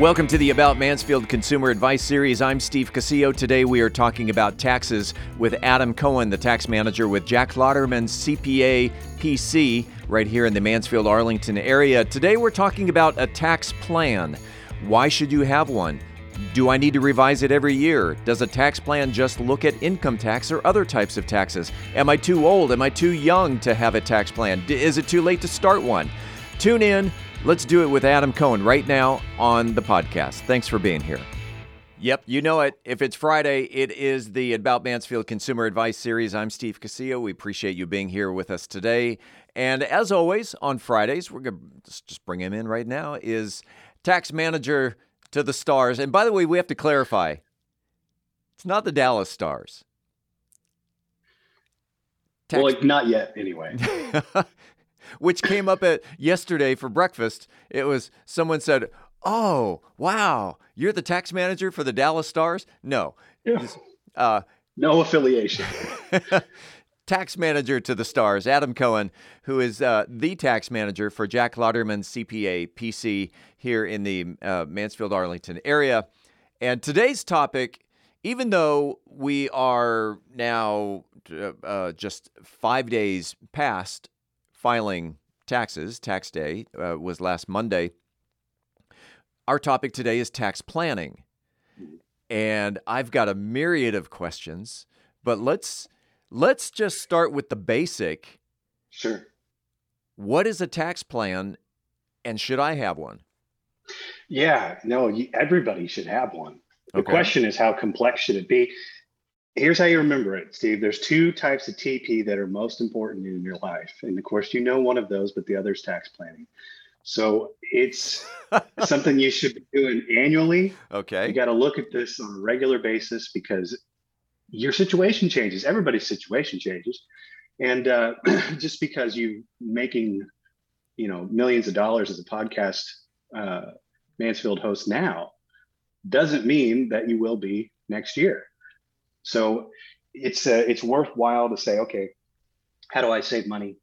Welcome to the About Mansfield Consumer Advice Series. I'm Steve Casillo. Today we are talking about taxes with Adam Cohen, the tax manager with Jack Lauderman CPA PC, right here in the Mansfield Arlington area. Today we're talking about a tax plan. Why should you have one? Do I need to revise it every year? Does a tax plan just look at income tax or other types of taxes? Am I too old? Am I too young to have a tax plan? Is it too late to start one? Tune in Let's do it with Adam Cohen right now on the podcast. Thanks for being here. Yep, you know it. If it's Friday, it is the About Mansfield Consumer Advice Series. I'm Steve Casillo. We appreciate you being here with us today. And as always, on Fridays, we're going to just bring him in right now, is tax manager to the Stars. And by the way, we have to clarify it's not the Dallas Stars. Tax- well, like, not yet, anyway. which came up at yesterday for breakfast. It was someone said, "Oh, wow, you're the tax manager for the Dallas Stars." No, yeah. uh, no affiliation. tax manager to the Stars, Adam Cohen, who is uh, the tax manager for Jack Lauderman CPA PC here in the uh, Mansfield Arlington area. And today's topic, even though we are now uh, uh just five days past filing taxes. Tax day uh, was last Monday. Our topic today is tax planning. And I've got a myriad of questions, but let's let's just start with the basic. Sure. What is a tax plan and should I have one? Yeah, no, everybody should have one. The okay. question is how complex should it be? Here's how you remember it, Steve. There's two types of TP that are most important in your life. And of course, you know one of those, but the other is tax planning. So it's something you should be doing annually. Okay. You got to look at this on a regular basis because your situation changes. Everybody's situation changes. And uh, just because you're making, you know, millions of dollars as a podcast uh, Mansfield host now doesn't mean that you will be next year. So it's uh, it's worthwhile to say, okay, how do I save money?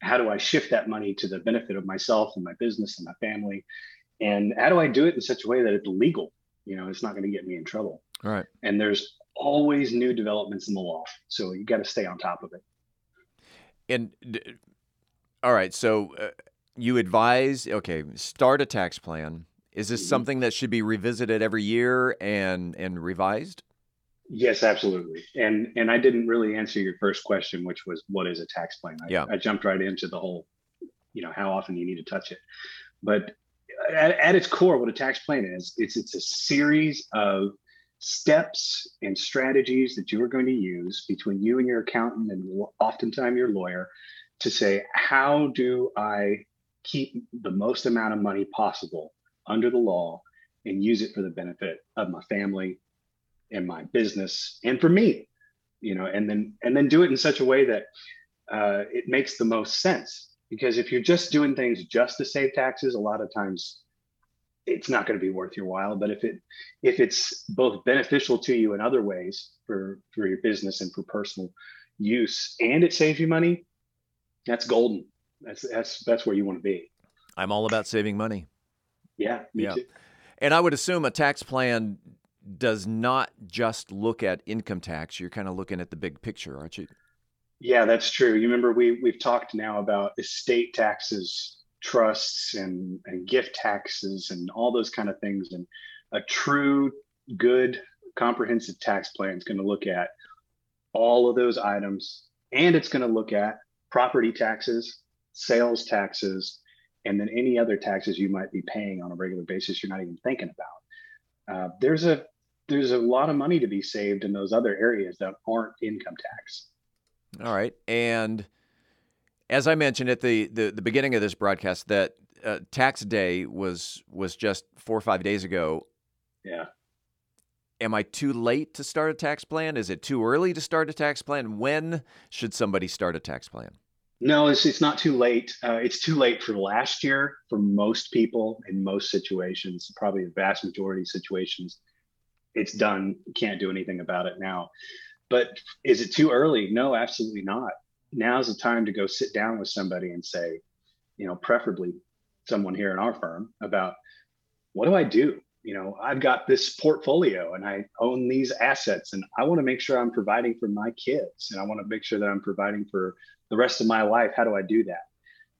How do I shift that money to the benefit of myself and my business and my family? And how do I do it in such a way that it's legal? You know, it's not going to get me in trouble. All right. And there's always new developments in the law, so you got to stay on top of it. And all right, so uh, you advise, okay, start a tax plan. Is this mm-hmm. something that should be revisited every year and and revised? Yes, absolutely. And and I didn't really answer your first question, which was what is a tax plan? I, yeah. I jumped right into the whole, you know, how often you need to touch it. But at, at its core, what a tax plan is, it's it's a series of steps and strategies that you are going to use between you and your accountant and oftentimes your lawyer to say, how do I keep the most amount of money possible under the law and use it for the benefit of my family in my business and for me you know and then and then do it in such a way that uh, it makes the most sense. Because if you're just doing things just to save taxes a lot of times it's not going to be worth your while. But if it if it's both beneficial to you in other ways for for your business and for personal use and it saves you money that's golden. That's that's that's where you want to be. I'm all about saving money. Yeah yeah. too. and i would assume a tax plan does not just look at income tax. You're kind of looking at the big picture, aren't you? Yeah, that's true. You remember we we've talked now about estate taxes, trusts, and and gift taxes, and all those kind of things. And a true, good, comprehensive tax plan is going to look at all of those items, and it's going to look at property taxes, sales taxes, and then any other taxes you might be paying on a regular basis you're not even thinking about. Uh, there's a there's a lot of money to be saved in those other areas that aren't income tax. All right, and as I mentioned at the the, the beginning of this broadcast, that uh, tax day was was just four or five days ago. Yeah. Am I too late to start a tax plan? Is it too early to start a tax plan? When should somebody start a tax plan? No, it's, it's not too late. Uh, it's too late for last year for most people in most situations, probably the vast majority of situations it's done. Can't do anything about it now. But is it too early? No, absolutely not. Now's the time to go sit down with somebody and say, you know, preferably someone here in our firm about what do I do? you know, I've got this portfolio and I own these assets and I want to make sure I'm providing for my kids and I want to make sure that I'm providing for the rest of my life. How do I do that?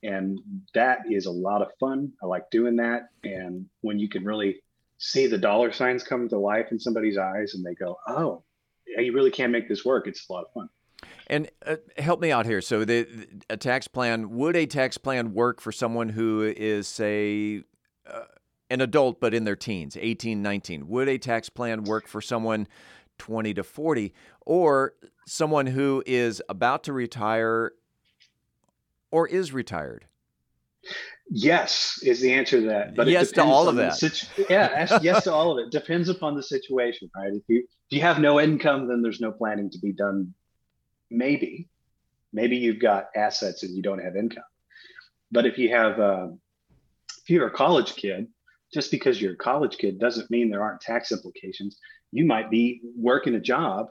And that is a lot of fun. I like doing that. And when you can really see the dollar signs come to life in somebody's eyes and they go, oh, you really can't make this work, it's a lot of fun. And uh, help me out here. So, the, a tax plan would a tax plan work for someone who is, say, uh, an adult but in their teens, 18, 19? Would a tax plan work for someone 20 to 40 or someone who is about to retire or is retired? Yes, is the answer to that. But yes to all of that. Situ- yeah, yes to all of it. Depends upon the situation, right? If you if you have no income, then there's no planning to be done. Maybe, maybe you've got assets and you don't have income. But if you have, uh, if you're a college kid, just because you're a college kid doesn't mean there aren't tax implications. You might be working a job,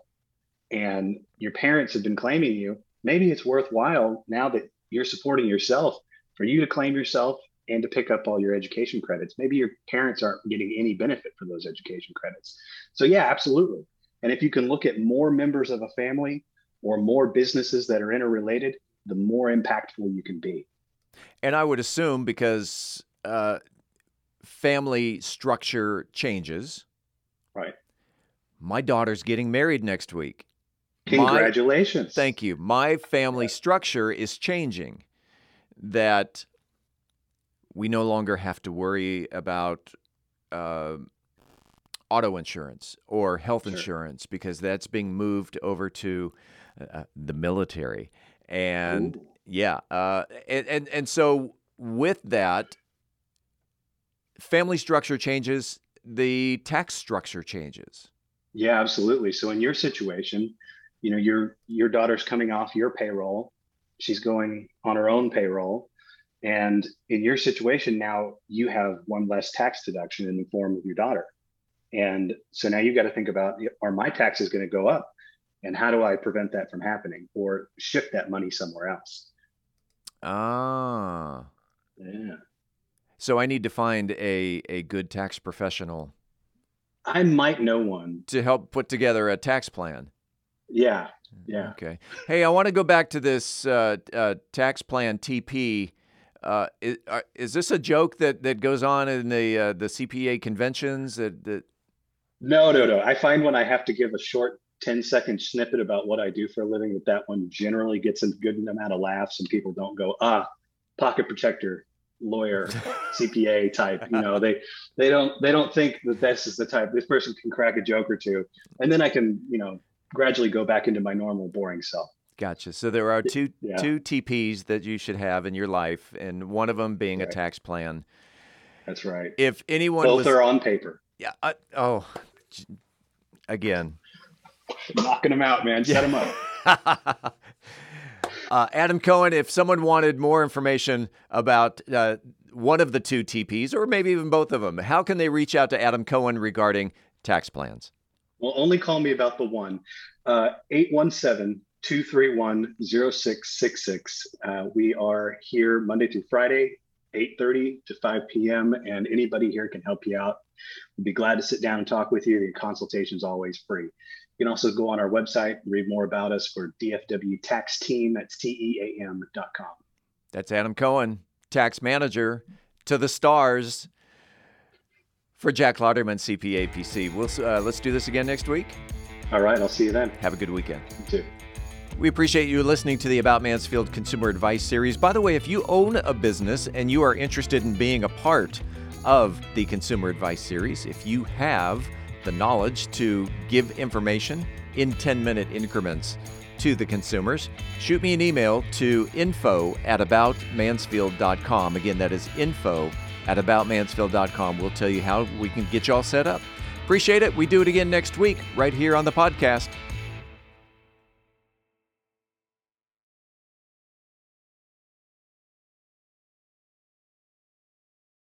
and your parents have been claiming you. Maybe it's worthwhile now that you're supporting yourself for you to claim yourself and to pick up all your education credits. Maybe your parents aren't getting any benefit for those education credits. So, yeah, absolutely. And if you can look at more members of a family or more businesses that are interrelated, the more impactful you can be. And I would assume because uh, family structure changes. Right. My daughter's getting married next week. Congratulations. My, thank you. My family structure is changing that we no longer have to worry about uh, auto insurance or health sure. insurance because that's being moved over to uh, the military. And Ooh. yeah, uh, and, and and so with that, family structure changes, the tax structure changes. Yeah, absolutely. So in your situation, you know, your your daughter's coming off your payroll she's going on her own payroll. And in your situation now, you have one less tax deduction in the form of your daughter. And so now you've got to think about are my taxes going to go up? And how do I prevent that from happening or shift that money somewhere else? Ah. Yeah. So I need to find a, a good tax professional. I might know one. To help put together a tax plan. Yeah. Yeah. Okay. Hey, I want to go back to this uh, uh, tax plan TP. Uh, is, uh, is, this a joke that, that goes on in the uh, the CPA conventions? That, that... No, no, no. I find when I have to give a short 10 second snippet about what I do for a living, that that one generally gets a good amount of laughs, and people don't go, ah, pocket protector, lawyer, CPA type. You know, they they don't they don't think that this is the type. This person can crack a joke or two, and then I can you know gradually go back into my normal boring self. Gotcha. So there are two yeah. two TPs that you should have in your life, and one of them being right. a tax plan. That's right. If anyone both was, are on paper. Yeah. I, oh, again. Knocking them out, man. Set them up. uh, Adam Cohen, if someone wanted more information about uh, one of the two TPs, or maybe even both of them, how can they reach out to Adam Cohen regarding tax plans? Well, only call me about the one. Uh, 817 231 0666. Uh, we are here Monday through Friday, 8.30 to 5 p.m. And anybody here can help you out. We'd be glad to sit down and talk with you. Your consultation is always free. You can also go on our website and read more about us for DFW Tax Team at CEAM.com. That's Adam Cohen, tax manager to the stars for Jack Lauderman, CPA PC. We'll, uh, let's do this again next week. All right. I'll see you then. Have a good weekend. You too. We appreciate you listening to the About Mansfield Consumer Advice Series. By the way, if you own a business and you are interested in being a part of the Consumer Advice Series, if you have the knowledge to give information in 10 minute increments to the consumers, shoot me an email to info at aboutmansfield.com. Again, that is info at aboutmansfield.com. We'll tell you how we can get you all set up. Appreciate it. We do it again next week, right here on the podcast.